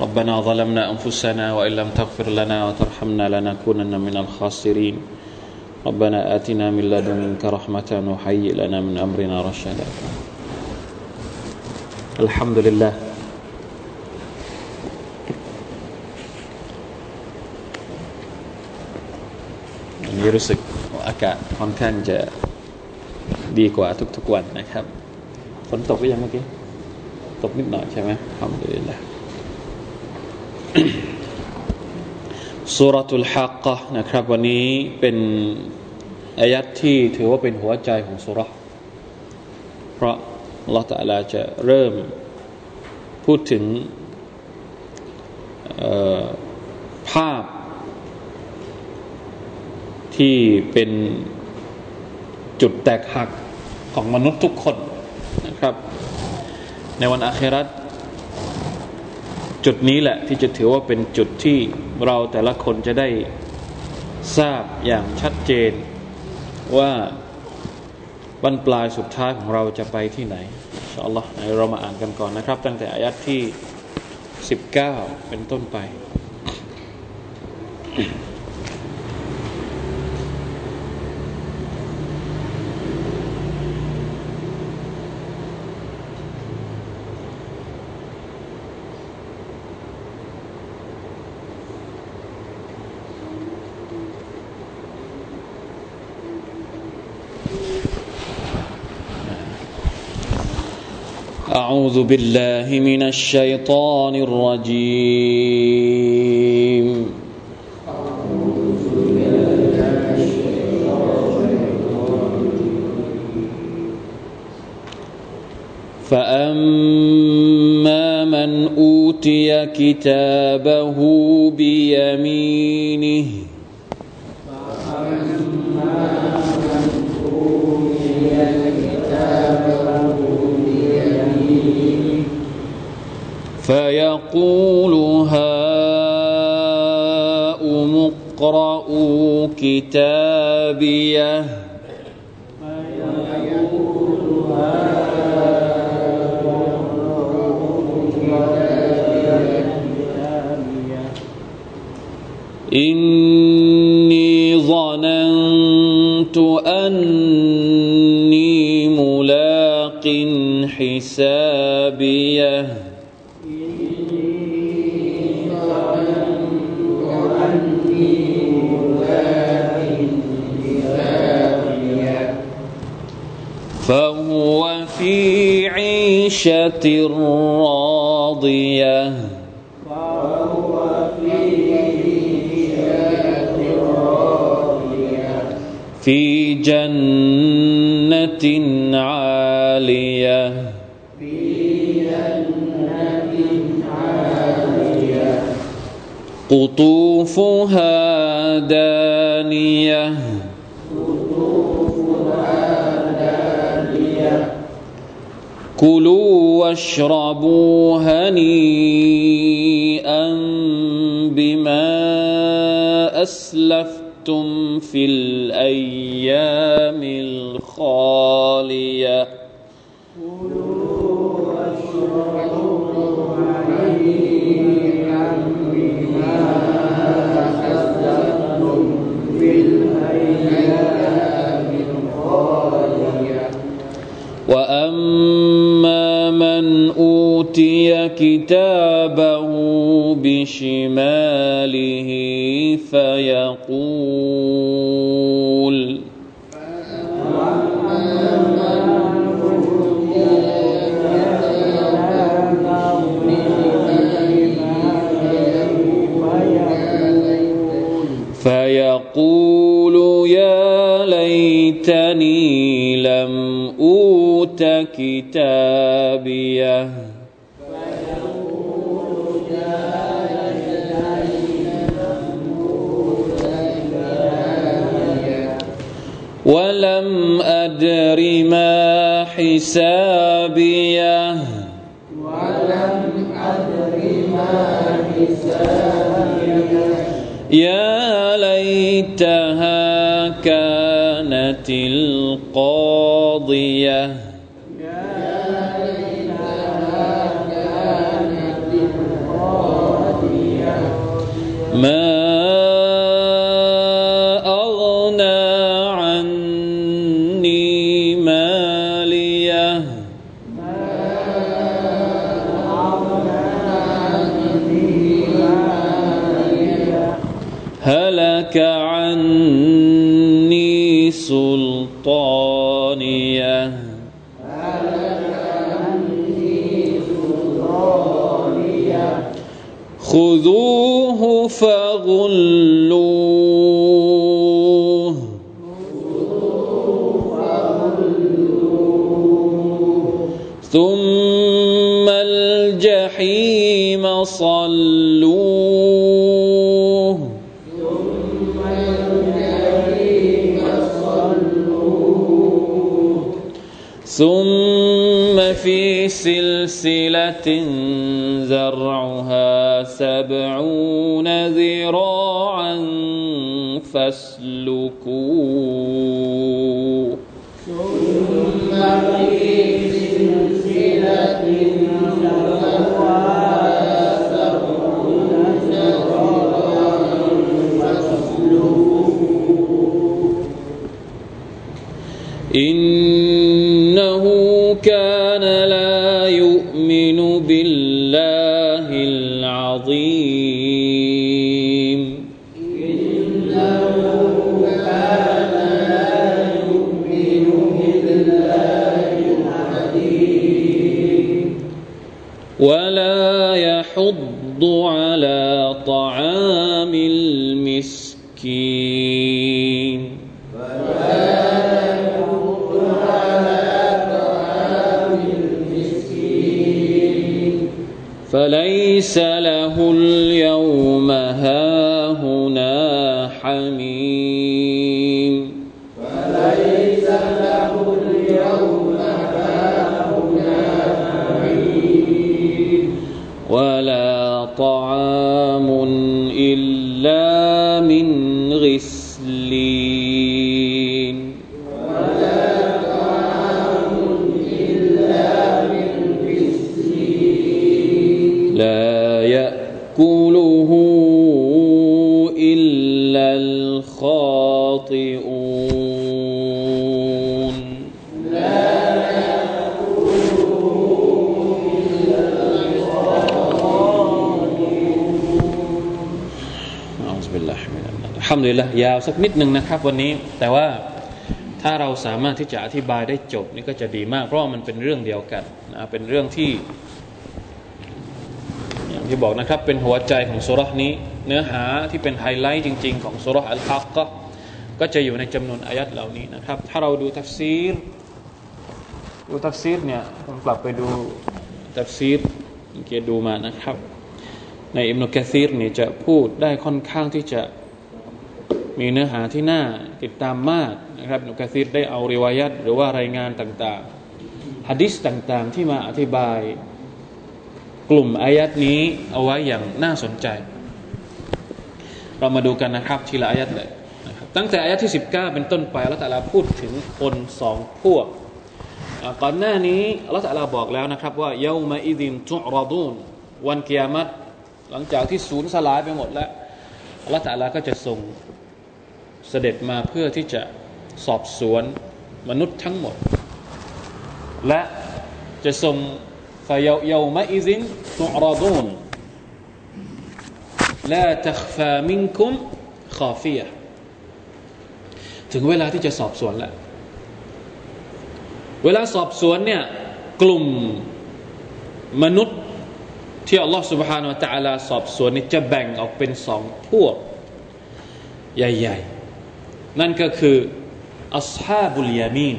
ربنا ظلمنا أنفسنا وإن لم تغفر لنا وترحمنا لنكونن من الخاسرين ربنا آتنا من لدنك رحمة وهيئ لنا من أمرنا رشدا الحمد لله วันนี้รู้สึกอากาศค่อนข้างจะดีกว่าทุกๆวันนะครับ ฝนตกก็ยังเมื่อกี้ ตกนิดหน่อยใช่ไหมทำดีละ สุรทุลฮักกะนะครับ วันนี้เป็นอายัดที่ถือว่าเป็นหัวใจของสุรเพราะลอตะลาจะเริ่มพูดถึงภาพที่เป็นจุดแตกหักของมนุษย์ทุกคนนะครับ ในวันอาคราต จุดนี้แหละที่จะถือว่าเป็นจุดที่เราแต่ละคนจะได้ทราบอย่างชัดเจนว่าบรรปลายสุดท้ายของเราจะไปที่ไหนอัลลอฮ์เรามาอ่านกันก่อนนะครับ ตั้งแต่อายัดที่ 19 เป็นต้นไป أعوذ بالله من الشيطان الرجيم. فأما من أوتي كتابه بيمينه فيقول هاؤم اقرءوا كتابيه. إني ظننت أني ملاق حسابيه راضية فهو في في جنة عالية في جنة عالية. قطوفها واشربوا هنيئا بما أسلفتم في اوتي كتابه بشماله فيقول فيقول يا ليتني لم أوت كتابيه حسابية. ولم أدر ما حسابيه يا ليتها كانت القاضية خذوه فغلوه. ثم الجحيم صلوه. ثم في سلسلة سبعون ذراعا فاسلكوه. يحض على طعام المسكين. فليس له اليوم هاهنا حميم. ละยาวสักนิดหนึ่งนะครับ วันนี้แต่ว่าถ้าเราสามารถที่จะอธิบายได้จบนี่ก็จะดีมาก เพราะว่ามันเป็นเรื่องเดียวกันนะเป็นเรื่องที่ อย่างที่บอกนะครับ เป็นหัวใจของสุราะห์นี้ เนื้อหาที่เป็นไฮไลท์จริง ๆ ของสุราะห์อัลฮากเกาะฮฺก็จะอยู่ในจำนวนอายะฮฺเหล่านี้นะครับ ถ้าเราดูทัฟซีรดูทัฟซีรเนี่ยผมกลับไปดูทัฟซีรเมื่อกี้ดูมานะครับ ในอิมนุกะซีรเนี่ยจะพูดได้ค่อนข้างที่จะ มีเนื้อหาที่น่าติดตามมากนะครับนุกะซีรได้เอาริวายัตหรือว่ารายงานต่างๆฮะดิษต่างๆที่มาอธิบาย กลุ่มอายัดนี้เอาไว้อย่างน่าสนใจ เรามาดูกันนะครับทีละอายัดเลยนะครับตั้งแต่อายัดที่ 19 เป็นต้นไปอัลตะอาลาพูดถึงคนสองพวกอ่ก่อนหน้านี้อัลตะอาลาบอกแล้วนะครับว่าเยาวมาอิดินตุรอดูนวันกิยามัตหลังจากที่ศูนย์สลายไปหมดแล้วอัลลอฮฺตะอาลาก็จะส่ง เสด็จมาเพื่อที่จะสอบสวนมนุษย์ทั้งหมด และจะส่ง فيومئذ تعرضون لا تخفى منكم خافية ถึงเวลาที่จะสอบสวนแล้ว เวลาสอบสวนเนี่ย กลุ่มมนุษย์ที่อัลลอฮฺ سبحانه และ تعالى สอบสวนนี่จะแบ่งออกเป็นสองพวก ใหญ่ ๆ นั่นก็คืออัสฮาบุลยามีน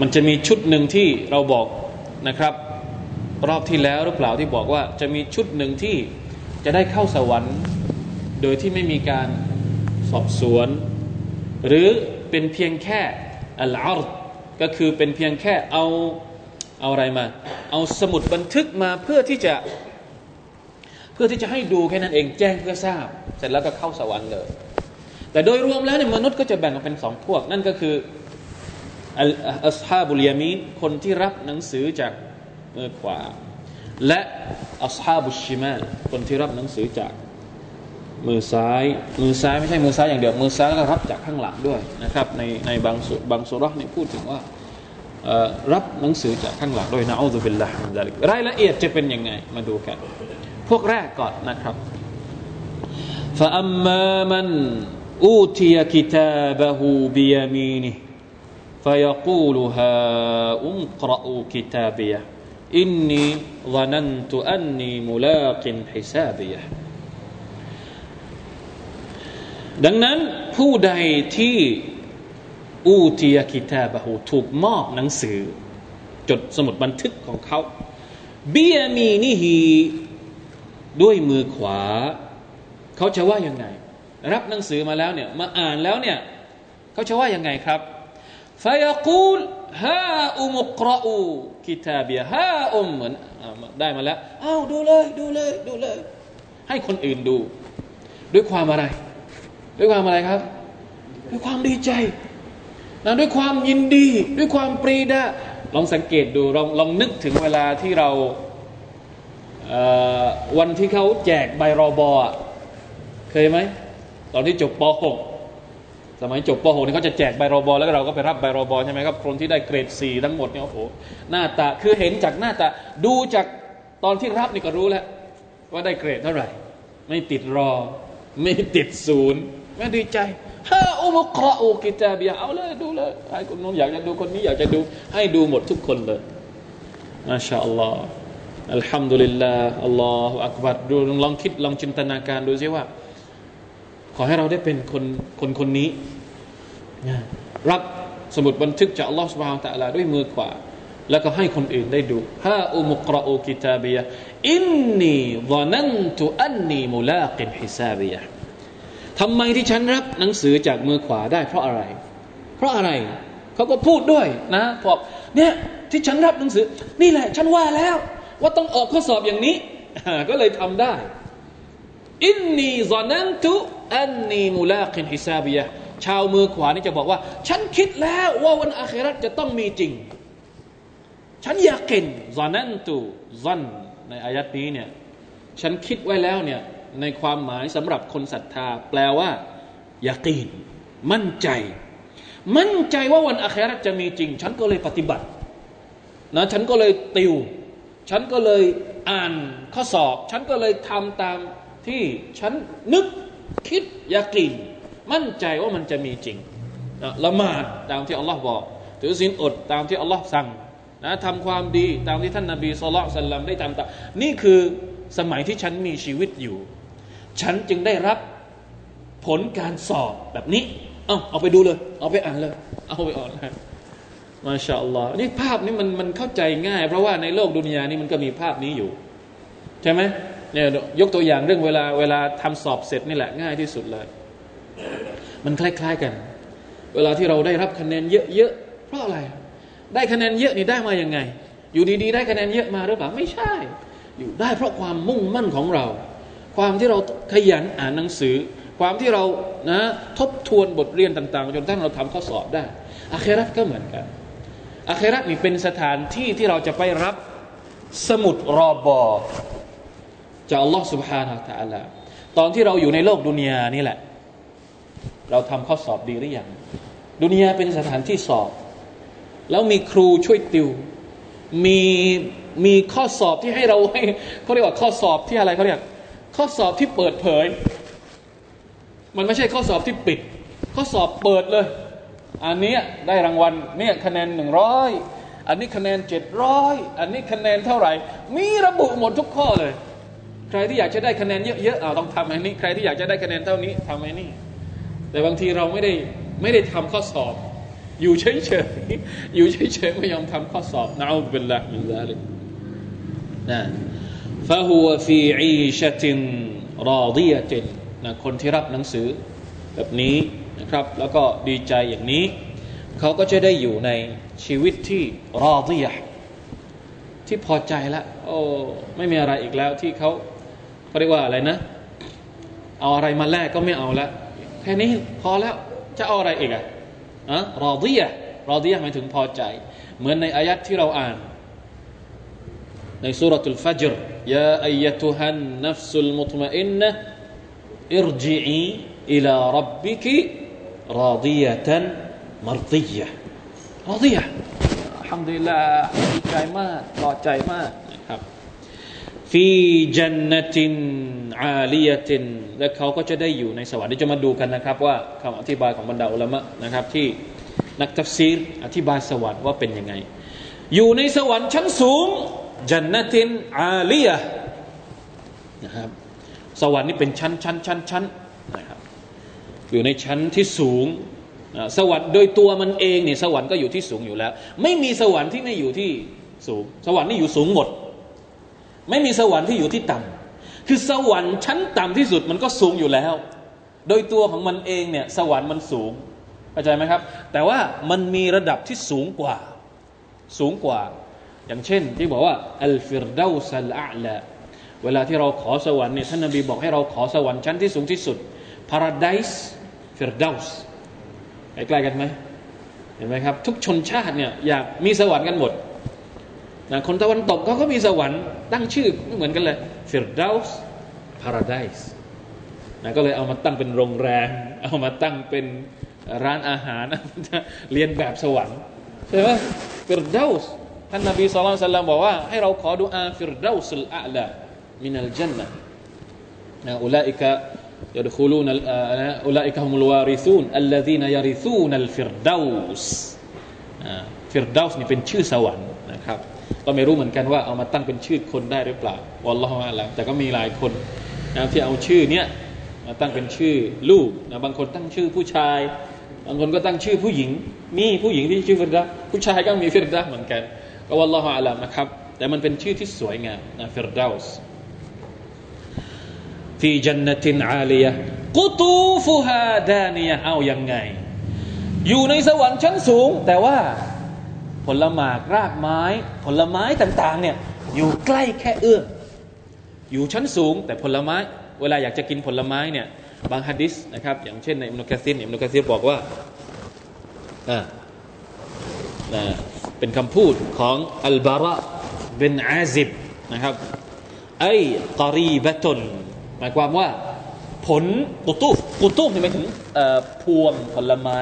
มันจะมีชุดหนึ่งที่เราบอกนะครับ รอบที่แล้วหรือเปล่าที่บอกว่า จะมีชุดหนึ่งที่จะได้เข้าสวรรค์ โดยที่ไม่มีการสอบสวน หรือเป็นเพียงแค่อัลอาร์ก็คือเป็นเพียงแค่เอาเอาอะไรมา เอาสมุดบันทึกมาเพื่อที่จะ เพื่อที่จะให้ดูแค่นั้นเองแจ้งเพื่อทราบ เสร็จแล้วก็เข้าสวรรค์เลย แต่โดยรวมแล้วเนี่ยมนุษย์ก็จะแบ่งออกเป็นสองพวก นั่นก็คืออัลฮาบุลยามีนคนที่รับหนังสือจากมือขวา และอัลฮาบุชิมาลคนที่รับหนังสือจากมือซ้าย มือซ้ายไม่ใช่มือซ้ายอย่างเดียว มือซ้ายก็รับจากข้างหลังด้วยนะครับ ในในบางสุบางสุรนี่พูดถึงว่ารับหนังสือจากข้างหลังโดยนะอัลลอฮฺบิลลาฮ์มินซาลิกรายละเอียดจะเป็นยังไงมาดูกัน พวกแรกก่อนนะครับ فأما من أوتي كتابه بيمينه فيقول هاؤم اقرءوا كتابيه إني ظننت أني ملاق حسابيه ดังนั้นผู้ใดที่อูตียกิตาบะหูถูกมอบหนังสือ จดสมุดบันทึกของเขาเบียมีนิฮีด้วยมือขวา เขาจะว่ายังไง รับหนังสือมาแล้วเนี่ยมาอ่านแล้วเนี่ยเขาจะว่ายังไงครับฟายกูลฮาอุมุกรอูกิตาบียฮาอุมเหมือนได้มาแล้วอ้าวดูเลยดูเลยดูเลย ให้คนอื่นดู ด้วยความอะไร ด้วยความอะไรครับ ด้วยความดีใจนะด้วยความยินดี ด้วยความปรีดาลองสังเกตดูลองลองนึกถึงเวลาที่เราวันที่เขาแจกใบรอบอเคยไหม ตอนที่จบป .6 สมัยจบป .6 นี่เขาจะแจกใบรอบอแล้วเราก็ไปรับใบรอบอใช่ไหมครับคนที่ได้เกรด4ทั้งหมดเนี่ยโอ้โหหน้าตาคือเห็นจากหน้าตาดูจากตอนที่รับนี่ก็รู้แล้ว ว่าได้เกรดเท่าไหร่ ไม่ติดรอ ไม่ติดศูนย์ไม่ดีใจฮาอุมกรอูกิตาบียเอาเลยดูเลยให้คนนู้นอยากจะดูคนนี้อยากจะดู ให้ดูหมดทุกคนเลยมาชาอัลลอฮ์อัลฮัมดุลิลลาห์อัลลอฮฺอักบัดดูลองคิดลองจินตนาการดูซิว่า ขอให้เราได้เป็นคนคนคนนี้ รับสมุดบันทึกจากอัลลอฮฺสุบฮานตะลาด้วยมือขวา แล้วก็ให้คนอื่นได้ดูฮาอุมุกรอูกิตาบียอินนีวนันตุอันนีมุลากินฮิซาบียทำไมที่ฉันรับหนังสือจากมือขวาได้ เพราะอะไร เพราะอะไรเขาก็พูดด้วยนะบอกเนี่ยที่ฉันรับหนังสือ นี่แหละ ฉันว่าแล้ว ว่าต้องออกข้อสอบอย่างนี้ก็เลยทำได้ อินนีซอนันตุอันนีมูลาคินฮิซาบียชาวมือขวานี่จะบอกว่า ฉันคิดแล้วว่าวันอาคราตจะต้องมีจริง ฉันอยากกินซอนันตุซอนในอายัดนี้เนี่ยฉันคิดไว้แล้วเนี่ยในความหมายสำหรับคนศรัทธา แปลว่ายากีน มั่นใจ มั่นใจว่าวันอาคราจะมีจริง ฉันก็เลยปฏิบัตินะฉันก็เลยติว ฉันก็เลยอ่านข้อสอบ ฉันก็เลยทำตาม ที่ฉันนึกคิดยากีนมั่นใจว่ามันจะมีจริงละหมาดตามที่อัลลอฮ์บอก ถือศีลอดตามที่อัลลอฮ์สั่งนะทำความดีตามที่ท่านนาบีสุลต่านได้ทำตามนี่คือสมัยที่ฉันมีชีวิตอยู่ ฉันจึงได้รับผลการสอบแบบนี้ เอาเอาไปดูเลย เอาไปอ่านเลย เอาไปอ่านเลยมาชาอัลลอฮ์นี่ภาพนี้มันมันเข้าใจง่าย เพราะว่าในโลกดุนยานี้มันก็มีภาพนี้อยู่ ใช่ไหม เนี่ยยกตัวอย่างเรื่องเวลาเวลาทำสอบเสร็จนี่แหละง่ายที่สุดเลย มันคล้ายๆกัน เวลาที่เราได้รับคะแนนเยอะๆเพราะอะไร ได้คะแนนเยอะนี่ได้มาอย่างไง อยู่ดีๆ ได้คะแนนเยอะมาหรือเปล่าไม่ใช่ อยู่ได้เพราะความมุ่งมั่นของเรา ความที่เราขยันอ่านหนังสือ ความที่เรานะทบทวนบทเรียนต่างๆ จนทั้งเราทำข้อสอบได้อาคราตก็เหมือนกันอาคราตนี่เป็นสถานที่ที่เราจะไปรับสมุดรอบอ จากอัลลอฮ์ سبحانه และ تعالى ตอนที่เราอยู่ในโลกดุนยานี่แหละ เราทำข้อสอบดีหรือยังดุนยาเป็นสถานที่สอบ แล้วมีครูช่วยติว มีมีข้อสอบที่ให้เราให้เขาเรียกว่าข้อสอบที่อะไรเขาเรียกข้อสอบที่เปิดเผย มันไม่ใช่ข้อสอบที่ปิด ข้อสอบเปิดเลย อันนี้ได้รางวัลเนี่ยคะแนนหนึ่งร้อยอันนี้คะแนนเจ็ดร้อยอันนี้คะแนนเท่าไหร่ มีระบุหมดทุกข้อเลย ใ ครที่อยากจะได้คะแนนเยอะๆเอาต้องทำอันนี้ ใครที่อยากจะได้คะแนนเท่านี้ทำอันนี้ แต่บางทีเราไม่ได้ไม่ได้ทำข้อสอบ อยู่เฉยๆอยู่เฉยๆไม่ยอมทำข้อสอบนะอัลลอฮฺเป็นละมินซาลิกนะฟะฮุวฟีอีชะตินรอดียตินนะคนที่รับหนังสือแบบนี้นะครับ แล้วก็ดีใจอย่างนี้ เขาก็จะได้อยู่ในชีวิตที่รอดียที่พอใจแล้วโอ้ไม่มีอะไรอีกแล้วที่เขา เขาเรียกว่าอะไรนะ เอาอะไรมาแลกก็ไม่เอาล้วแค่นี้พอแล้วจะเอาอะไรอีกอะอะรอดียรอดียหมายถึงพอใจ เหมือนในอายัดที่เราอ่าน ในสุรทูลฟัจรยาอัยตุฮันนัฟสุลมุตมอินนะอิรจิอีอิลารับบิกิราดียะตันมารดียะราดียะฮัมดุลิลลาห์ดีใจมากพอใจมาก ฟีจันนตินอาลียติน และเขาก็จะได้อยู่ในสวรรค์ที่จะมาดูกันนะครับ ว่าคำอธิบายของบรรดาอุลามะนะครับ ที่นักทัฟซีรอธิบายสวรรค์ว่าเป็นยังไง อยู่ในสวรรค์ชั้นสูงจันนตินอาลียนะครับสวรรค์นี่เป็นชั้นชั้นชั้นชั้นนะครับอยู่ในชั้นที่สูงสวรรค์โดยตัวมันเองเนี่ยสวรรค์ก็อยู่ที่สูงอยู่แล้ว ไม่มีสวรรค์ที่ไม่อยู่ที่สูง สวรรค์นี่อยู่สูงหมด ไม่มีสวรรค์ที่อยู่ที่ต่ำคือสวรรค์ชั้นต่ำที่สุดมันก็สูงอยู่แล้ว โดยตัวของมันเองเนี่ยสวรรค์มันสูงเข้าใจไหมครับ แต่ว่ามันมีระดับที่สูงกว่า สูงกว่า อย่างเช่น ที่บอกว่าอัลฟิรดาสัลอาลาเวลาที่เราขอสวรรค์เนี่ยท่านนบีบอกให้เราขอสวรรค์ชั้นที่สูงที่สุด Paradise Firdaus ใกล้ๆกันไหมเห็นไหมครับ ทุกชนชาติเนี่ยอยากมีสวรรค์กันหมด คนตะวันตกเขาก็มีสวรรค์ตั้งชื่อไม่เหมือนกันเลย Firdaus Paradise นะก็เลยเอามาตั้งเป็นโรงแรม เอามาตั้งเป็นร้านอาหารเรียนแบบสวรรค์ใช่ไหม Firdaus ท่านนบีสุลต่านบอกว่าให้เราขอดุอาฟิรดาสุลอาลามินัลจันนะนะอุลัยกะ يدخلون أولئك هم الوارثون الذين يرثون الفردوس ฟิรดาสนี่เป็นชื่อสวรรค์นะครับ ก็ไม่รู้เหมือนกันว่าเอามาตั้งเป็นชื่อคนได้หรือเปล่าوالله أعلم แต่ก็มีหลายคนนะที่เอาชื่อเนี้ยมาตั้งเป็นชื่อลูกนะบางคนตั้งชื่อผู้ชาย บางคนก็ตั้งชื่อผู้หญิง มีผู้หญิงที่ชื่อฟิรเดาส์ผู้ชายก็มีฟิรเดาส์เหมือนกัน ก็والله أعلم นะครับ แต่มันเป็นชื่อที่สวยงามนะฟิรดาสฟีจันนตินอาลียกุตูฟุฮาดานียเอายังไง อยู่ในสวรรค์ชั้นสูงแต่ว่า ผลหมากรากไม้ ผลไม้ต่างๆเนี่ยอยู่ใกล้แค่เอื้อมอยู่ชั้นสูง แต่ผลไม้ เวลาอยากจะกินผลไม้เนี่ยบางฮะดิษนะครับอย่างเช่นในอิมนุกะซีนอิมนุกะซีบอกว่าอ่าเป็นคำพูดของอัลบาระเป็นอาซิบนะครับไอ้กอรีบะตุนหมายความว่า ผลกุตูฟกุตูฟนี่หมายถึงพวงผลไม้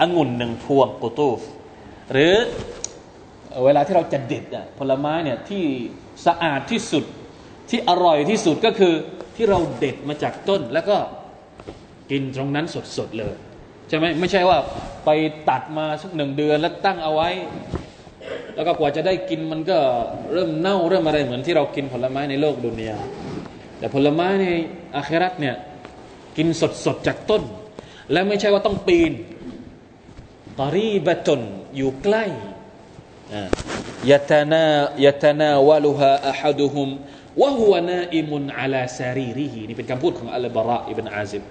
องุ่นหนึ่งพวงกุตูฟ หรือเวลาที่เราจะเด็ดผลไม้เนี่ยที่สะอาดที่สุดที่อร่อยที่สุดก็คือที่เราเด็ดมาจากต้นแล้วก็กินตรงนั้นสดๆเลยใช่ไหมไม่ใช่ว่าไปตัดมาสักหนึ่งเดือนแล้วตั้งเอาไว้ แล้วก็กว่าจะได้กินมันก็เริ่มเน่าเริ่มอะไรเหมือนที่เรากินผลไม้ในโลกดุนยาแต่ผลไม้ในอาครัตเนี่ยกินสดสดจากต้น และไม่ใช่ว่าต้องปีนตารีบะจน อยู่ใกล้ยตนายตนาวลุฮาอะฮัดุฮุมوهو نائم على سريره นี่เป็นคำพูดของอัลบาระอิบนอาซิบ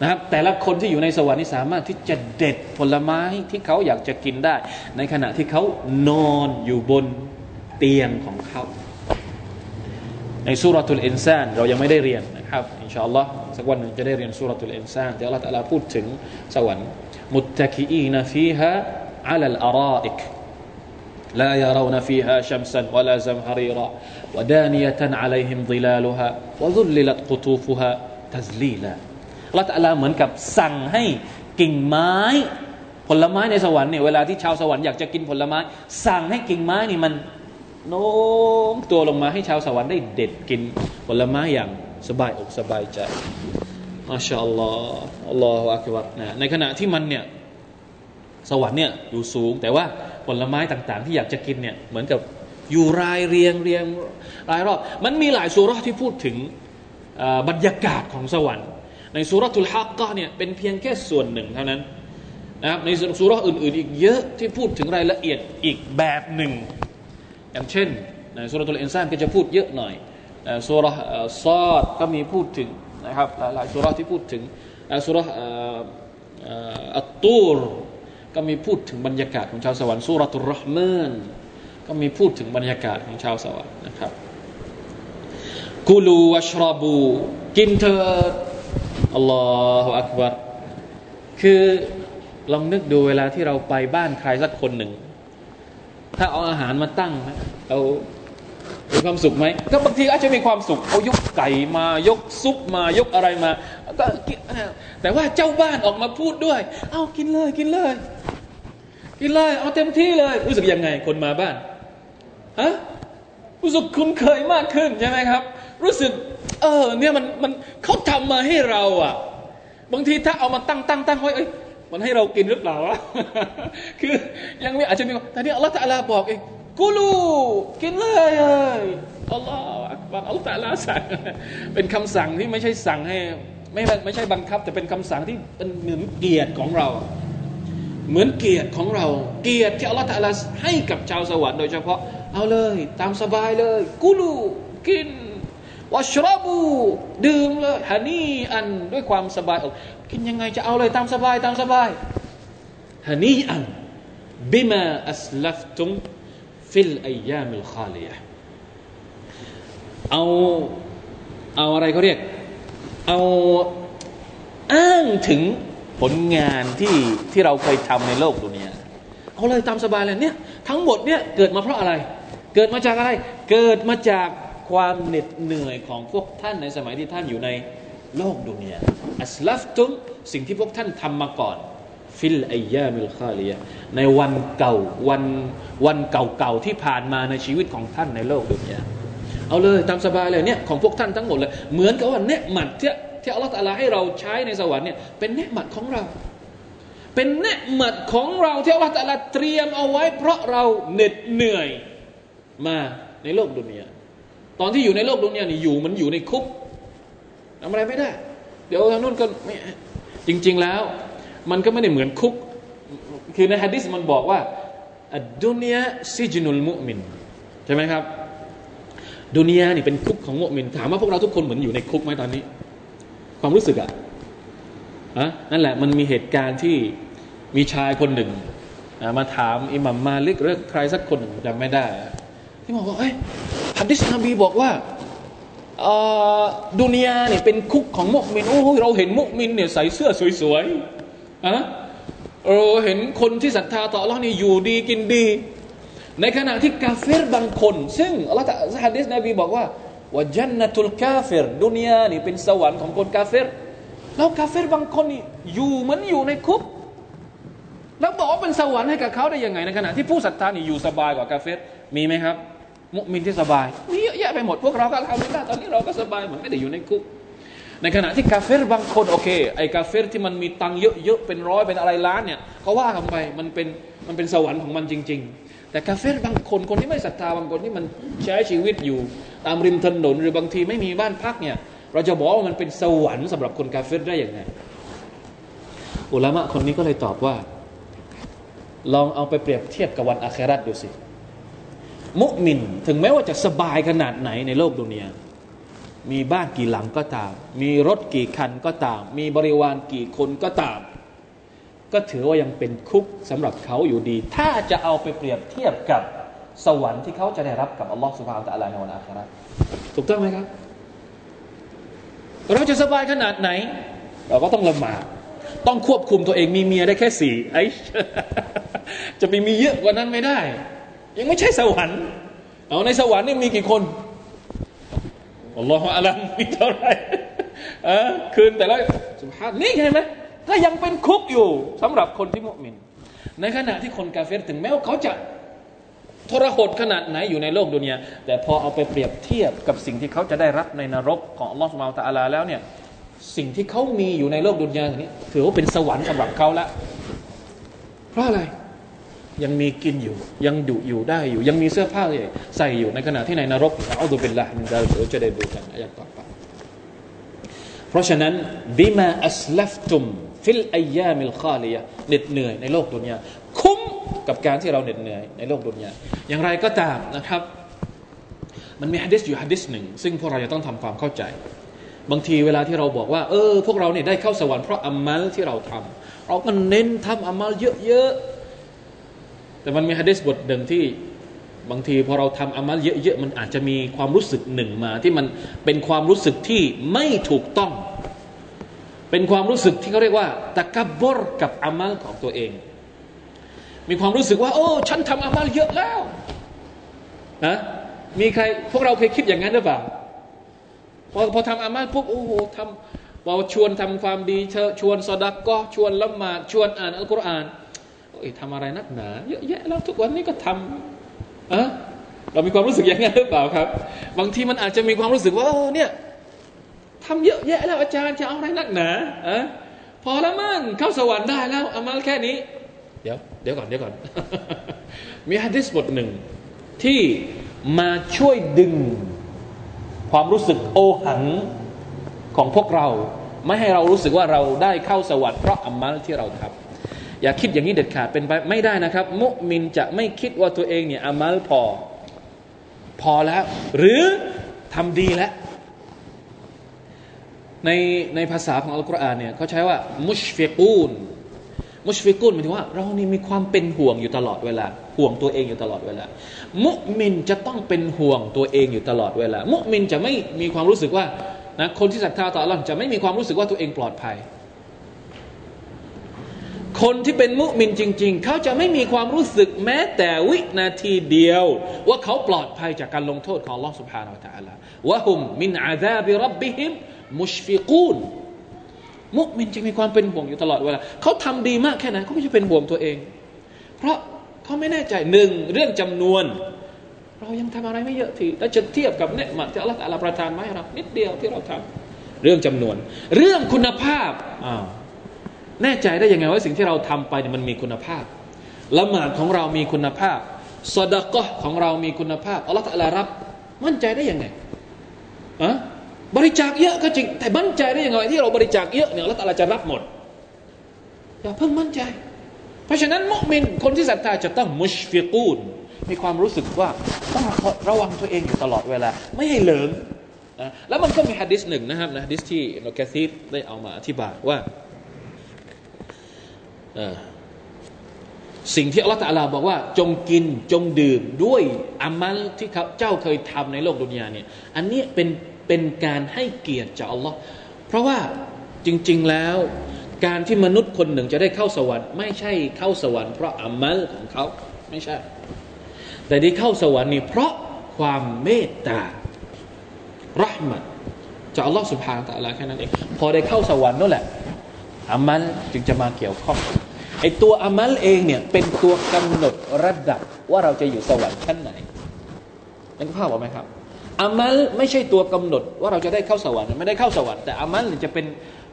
นะครับแต่ละคนที่อยู่ในสวรรค์นี่สามารถที่จะเด็ดผลไม้ที่เขาอยากจะกินได้ ในขณะที่เขานอนอยู่บนเตียงของเขา ในสูเราะตุลอินซานเรายังไม่ได้เรียนนะครับอินชาอัลลอฮ์สักวันหนึ่งจะได้เรียนสูเราะตุลอินซานที่อัลลอฮ์ตะลาพูดถึงสวรรค์متكئين فيها อัลลอารอิก لا يرون فيها شمسا ولا زمهريرا ودانية عليهم ظلالها وذللت قطوفها تذليلا ละตะลาเหมือนกับสั่งให้กิ่งไม้ ผลไม้ในสวรรค์เนี่ยเวลาที่ชาวสวรรค์อยากจะกินผลไม้ สั่งให้กิ่งไม้นี่มันโน้มตัวลงมาให้ชาวสวรรค์ได้เด็ดกินผลไม้อย่างสบายอกสบายใจมาชาอัลลอฮ์อัลลอฮฺอักบัรนะในขณะที่มันเนี่ย สวรรค์เนี่ยอยู่สูง แต่ว่าผลไม้ต่างๆ ที่อยากจะกินเนี่ยเหมือนกับอยู่รายเรียงเรียงรายรอบมันมีหลายสุรที่พูดถึงบรรยากาศของสวรรค์ ในสุรทุลฮักก็เนี่ยเป็นเพียงแค่ส่วนหนึ่งเท่านั้นนะครับในสุรอื่นๆ อีกเยอะที่พูดถึงรายละเอียดอีกแบบหนึ่ง อย่างเช่นในสุรตุลอินซานก็จะพูดเยอะหน่อยสุรซอดก็มีพูดถึงนะครับหลายๆสุรที่พูดถึงสุรอัตตูร ก็มีพูดถึงบรรยากาศของชาวสวรรค์สุรตุรหมานก็มีพูดถึงบรรยากาศของชาวสวรรค์นะครับกูลูวัชรบู กินเถิดอัลลอฮฺอักบัรคือลองนึกดูเวลาที่เราไปบ้านใครสักคนหนึ่ง ถ้าเอาอาหารมาตั้งนะเรามีความสุขไหมก็บางทีอาจจะมีความสุขเอายกไก่มายกซุปมายกอะไรมา ก็แต่ว่าเจ้าบ้านออกมาพูดด้วย เอากินเลยกินเลย กินเลยเอาเต็มที่เลย รู้สึกยังไงคนมาบ้านฮะรู้สึกคุ้นเคยมากขึ้นใช่ไหมครับ รู้สึก เออ เนี่ยมันมันเขาทำมาให้เราอะ บางทีถ้าเอามาตั้งตั้งตั้งไว้เอ้ยมันให้เรากินหรือเปล่าวะคือยังไม่อาจจะมีแต่นี่อัลลอฮฺตะลาบอกเองกูลูกินเลยอัลลอฮฺอักบัรอัลลอฮฺตะลาสั่งเป็นคำสั่งที่ไม่ใช่สั่งให้ ไม่ไม่ใช่บังคับ แต่เป็นคำสั่งที่เป็นเหมือนเกียรติของเรา เหมือนเกียรติของเรา เกียรติที่อัลลอฮฺให้กับชาวสวรรค์โดยเฉพาะเอาเลย ตามสบายเลยกูลูกินวัชรบูดื่มเลยฮันีอันด้วยความสบายอกกินยังไงจะเอาเลยตามสบายตามสบายهنيئا بما أسلفتم في الأيام الخالية เอาเอาอะไรเขาเรียก เอาอ้างถึงผลงานที่ที่เราเคยทำในโลกดุนยาเอาเลยตามสบายเลยเนี่ยทั้งหมดเนี่ยเกิดมาเพราะอะไร เกิดมาจากอะไร เกิดมาจากความเหน็ดเหนื่อยของพวกท่านในสมัยที่ท่านอยู่ในโลกดุนยาأسلفتم สิ่งที่พวกท่านทำมาก่อน في الأيام الخالية ในวันเก่าวันวันเก่าๆที่ผ่านมาในชีวิตของท่านในโลกดุนยา เอาเลยตามสบายเลยเนี่ยของพวกท่านทั้งหมดเลย เหมือนกับว่าเนียะมัตที่ที่อัลลอฮฺตาลาให้เราใช้ในสวรรค์เนี่ยเป็นเนียะมัตของเรา เป็นเนียะมัตของเราที่อัลลอฮฺตาลาเตรียมเอาไว้ เพราะเราเหน็ดเหนื่อยมาในโลกดุนยาตอนที่อยู่ในโลกดุนยานี่อยู่มันอยู่ในคุกทำอะไรไม่ได้ เดี๋ยวทางนู้นก็ไม่จริง ๆแล้ว มันก็ไม่ได้เหมือนคุก คือในฮะดิษมันบอกว่าอัดุนยาซิจนุลมุมินใช่ไหมครับ ดุนยานี่เป็นคุกของโมุมินถามว่าพวกเราทุกคนเหมือนอยู่ในคุกไหมตอนนี้ ความรู้สึกอะอะนั่นแหละมันมีเหตุการณ์ที่มีชายคนหนึ่งมาถามอิหมัมมาลิกเรื่องใครสักคนหนึ่งจำไม่ได้ที่บอกว่าเอ้ยฮัดดิษนบีบอกว่าดุนยาเนี่ยเป็นคุกของมุกมินโอ้เราเห็นมุกมินเนี่ยใส่เสื้อสวยๆอะเราเห็นคนที่ศรัทธาต่ออัลลอฮ์นี่อยู่ดีกินดี ในขณะที่กาเฟรบางคน ซึ่งอัลลอฮ์ฮะดิษนบีบอกว่าว่าจันนตุลกาเฟรดุนยานี่เป็นสวรรค์ของคนกาเฟรแล้วกาเฟรบางคนนี่อยู่เหมือนอยู่ในคุก แล้วบอกว่าเป็นสวรรค์ให้กับเขาได้ยังไงในขณะที่ผู้ศรัทธานี่อยู่สบายกว่ากาเฟรมีไหมครับ มุมินที่สบายมีเยอะแยะไปหมดพวกเราก็ทำไม่ได้ตอนนี้เราก็สบายเหมือนไม่ได้อยู่ในคุก ในขณะที่กาเฟรบางคนโอเคไอ้กาเฟรที่มันมีตังเยอะๆเป็นร้อยเป็นอะไรล้านเนี่ยเขาว่ากันไปมันเป็นมันเป็นสวรรค์ของมันจริง ๆ แต่กาเฟรบางคนคนที่ไม่ศรัทธาบางคนที่มันใช้ชีวิตอยู่ ตามริมถนนหรือบางทีไม่มีบ้านพักเนี่ย เราจะบอกว่ามันเป็นสวรรค์สำหรับคนกาเฟรได้อย่างไงอุลามะคนนี้ก็เลยตอบว่า ลองเอาไปเปรียบเทียบกับวันอาคราตดูสิ มุมินถึงแม้ว่าจะสบายขนาดไหนในโลกดุนยามีบ้านกี่หลังก็ตาม มีรถกี่คันก็ตาม มีบริวารกี่คนก็ตาม ก็ถือว่ายังเป็นคุกสำหรับเขาอยู่ดี ถ้าจะเอาไปเปรียบเทียบกับสวรรค์ที่เขาจะได้รับกับอัลลอฮฺสุบฮานตะอัลาในวันอาคราถูกต้องไหมครับ เราจะสบายขนาดไหน เราก็ต้องละหมาดต้องควบคุมตัวเองมีเมียได้แค่สี่ไอจะไปมีเยอะกว่านั้นไม่ได้ ยังไม่ใช่สวรรค์เอาในสวรรค์นี่มีกี่คนอัลลอฮฺอัลลัมมีเท่าไหรเออคืนแต่ละสุภาพนี่เห็นไหม ก็ยังเป็นคุกอยู่สำหรับคนที่มุมินในขณะที่คนกาเฟรถึงแม้ว่าเขาจะทรหดขนาดไหนอยู่ในโลกดุนยาแต่พอเอาไปเปรียบเทียบกับสิ่งที่เขาจะได้รับในนรกของลอสุบานตะอาลาแล้วเนี่ยสิ่งที่เขามีอยู่ในโลกดุนยาอย่างนี้ถือว่าเป็นสวรรค์สำหรับเขาล้วเพราะอะไรยังมีกินอยู่ ยังดุอยู่ได้อยู่ ยังมีเสื้อผ้าใส่อยู่ในขณะที่ในนรกเอาดูเป็นละมันจะเดี๋ยวจะได้ดูกันอายะต่อไปเพราะฉะนั้นบิมาอัสลัฟตุม ฟิลไอยามิลคาลียเหน็ดเหนื่อยในโลกดุนยาคุ้มกับการที่เราเหน็ดเหนื่อยในโลกดุนยาอย่างไรก็ตามนะครับ มันมีฮะดิษอยู่ฮะดิษหนึ่ง ซึ่งพวกเราจะต้องทำความเข้าใจ บางทีเวลาที่เราบอกว่า เออ พวกเราเนี่ยได้เข้าสวรรค์เพราะอามัลที่เราทำเราก็เน้นทำอามัลเยอะๆแต่มันมีฮะดิษบทหนึ่งที่บางทีพอเราทำอามัลเยอะๆมันอาจจะมีความรู้สึกหนึ่งมา ที่มันเป็นความรู้สึกที่ไม่ถูกต้อง เป็นความรู้สึกที่เขาเรียกว่าตะกับบรกับอามัลของตัวเอง มีความรู้สึกว่า โอ้ ฉันทำอามัลเยอะแล้วนะมีใครพวกเราเคยคิดอย่างนั้นหรือเปล่าพอพอทำอามัลปุ๊บโอ้โหทำพอชวนทำความดีเชชวนสดักก็ชวนละหมาดชวนอ่านอัลกุรอานโอ้ยทำอะไรนักหนาเยอะแยะแล้วทุกวันนี้ก็ทำอะเรามีความรู้สึกอย่างนั้นหรือเปล่าครับ บางทีมันอาจจะมีความรู้สึกว่าเนี่ย ทำเยอะแยะแล้วอาจารย์จะเอาอะไรนักหนาอะพอแล้วมั่งเข้าสวรรค์ได้แล้วอามัลแค่นี้ เดี๋ยวเดี๋ยวก่อนเดี๋ยวก่อน มีฮะดิษบทหนึ่งที่มาช่วยดึงความรู้สึกโอหังของพวกเรา ไม่ให้เรารู้สึกว่าเราได้เข้าสวรรค์เพราะอัมมัลที่เราทำอย่าคิดอย่างนี้เด็ดขาดเป็นไปไม่ได้นะครับ มุมินจะไม่คิดว่าตัวเองเนี่ยอัมมัลพอ พอแล้ว หรือทำดีแล้ว ในในภาษาของอัลกุรอานเนี่ยเขาใช้ว่ามุชฟิกูนมุชฟิกูนหมายถึงว่า เรานี่มีความเป็นห่วงอยู่ตลอดเวลา ห่วงตัวเองอยู่ตลอดเวลา มุมินจะต้องเป็นห่วงตัวเองอยู่ตลอดเวลา มุมินจะไม่มีความรู้สึกว่านะคนที่ศรัทธาต่ออัลลอฮ์จะไม่มีความรู้สึกว่าตัวเองปลอดภัย คนที่เป็นมุมินจริง ๆ เขาจะไม่มีความรู้สึกแม้แต่วินาทีเดียว ว่าเขาปลอดภัยจากการลงโทษของอัลลอฮ์สุบฮานาอัลลอฮ์วะฮุมมินอาซาบิรับบิฮิม มุชฟิกูนมุมินจะมีความเป็นห่วงอยู่ตลอดเวลาเขาทำดีมากแค่ไหนเขาไม่ใช่เป็นห่วงตัวเอง เพราะเขาไม่แน่ใจหนึ่งเรื่องจำนวน เรายังทำอะไรไม่เยอะทีแล้วจะเทียบกับเนืมัที่อัลลอฮฺประทานมาให้เรานิดเดียวที่เราทำเรื่องจำนวน เรื่องคุณภาพอ้าวแน่ใจได้ยังไงว่าสิ่งที่เราทำไปมันมีคุณภาพละหมาดของเรามีคุณภาพสดกะของเรามีคุณภาพอัลลอฮฺรับ มั่นใจได้ยังไงอะ บริจาคเยอะก็จริง แต่มั่นใจได้ยังไงที่เราบริจาคเยอะเนี่ยแล้วแต่จะรับหมดอย่าเพิ่งมั่นใจ เพราะฉะนั้นมุมินคนที่ศรัทธาจะต้องมุชฟิกูนมีความรู้สึกว่าต้องระวังตัวเองอยู่ตลอดเวลา ไม่ให้เหลิงนะแล้วมันก็มีฮะดิษหนึ่งนะครับนะฮะดิษที่โนแกซีดได้เอามาอธิบายว่าสิ่งที่อัลลอฮฺตะลาบอกว่า จงกินจงดื่มด้วยอามัลที่เจ้าเคยทำในโลกดุนยาเนี่ยอันนี้เป็น เป็นการให้เกียรติจากอัลลอฮ์เพราะว่าจริง ๆแล้ว การที่มนุษย์คนหนึ่งจะได้เข้าสวรรค์ไม่ใช่เข้าสวรรค์เพราะอามัลของเขาไม่ใช่ แต่ได้เข้าสวรรค์นี่เพราะความเมตตารหมัดจากอัลลอฮ์สุบฮานตะลาแค่นั้นเองพอได้เข้าสวรรค์นั่นแหละอามัลจึงจะมาเกี่ยวข้องไอตัวอามัลเองเนี่ยเป็นตัวกำหนดระดับว่าเราจะอยู่สวรรค์ชั้นไหนนึกภาพออกไหมครับ อามัลไม่ใช่ตัวกำหนดว่าเราจะได้เข้าสวรรค์ไม่ได้เข้าสวรรค์แต่อามัลจะเป็น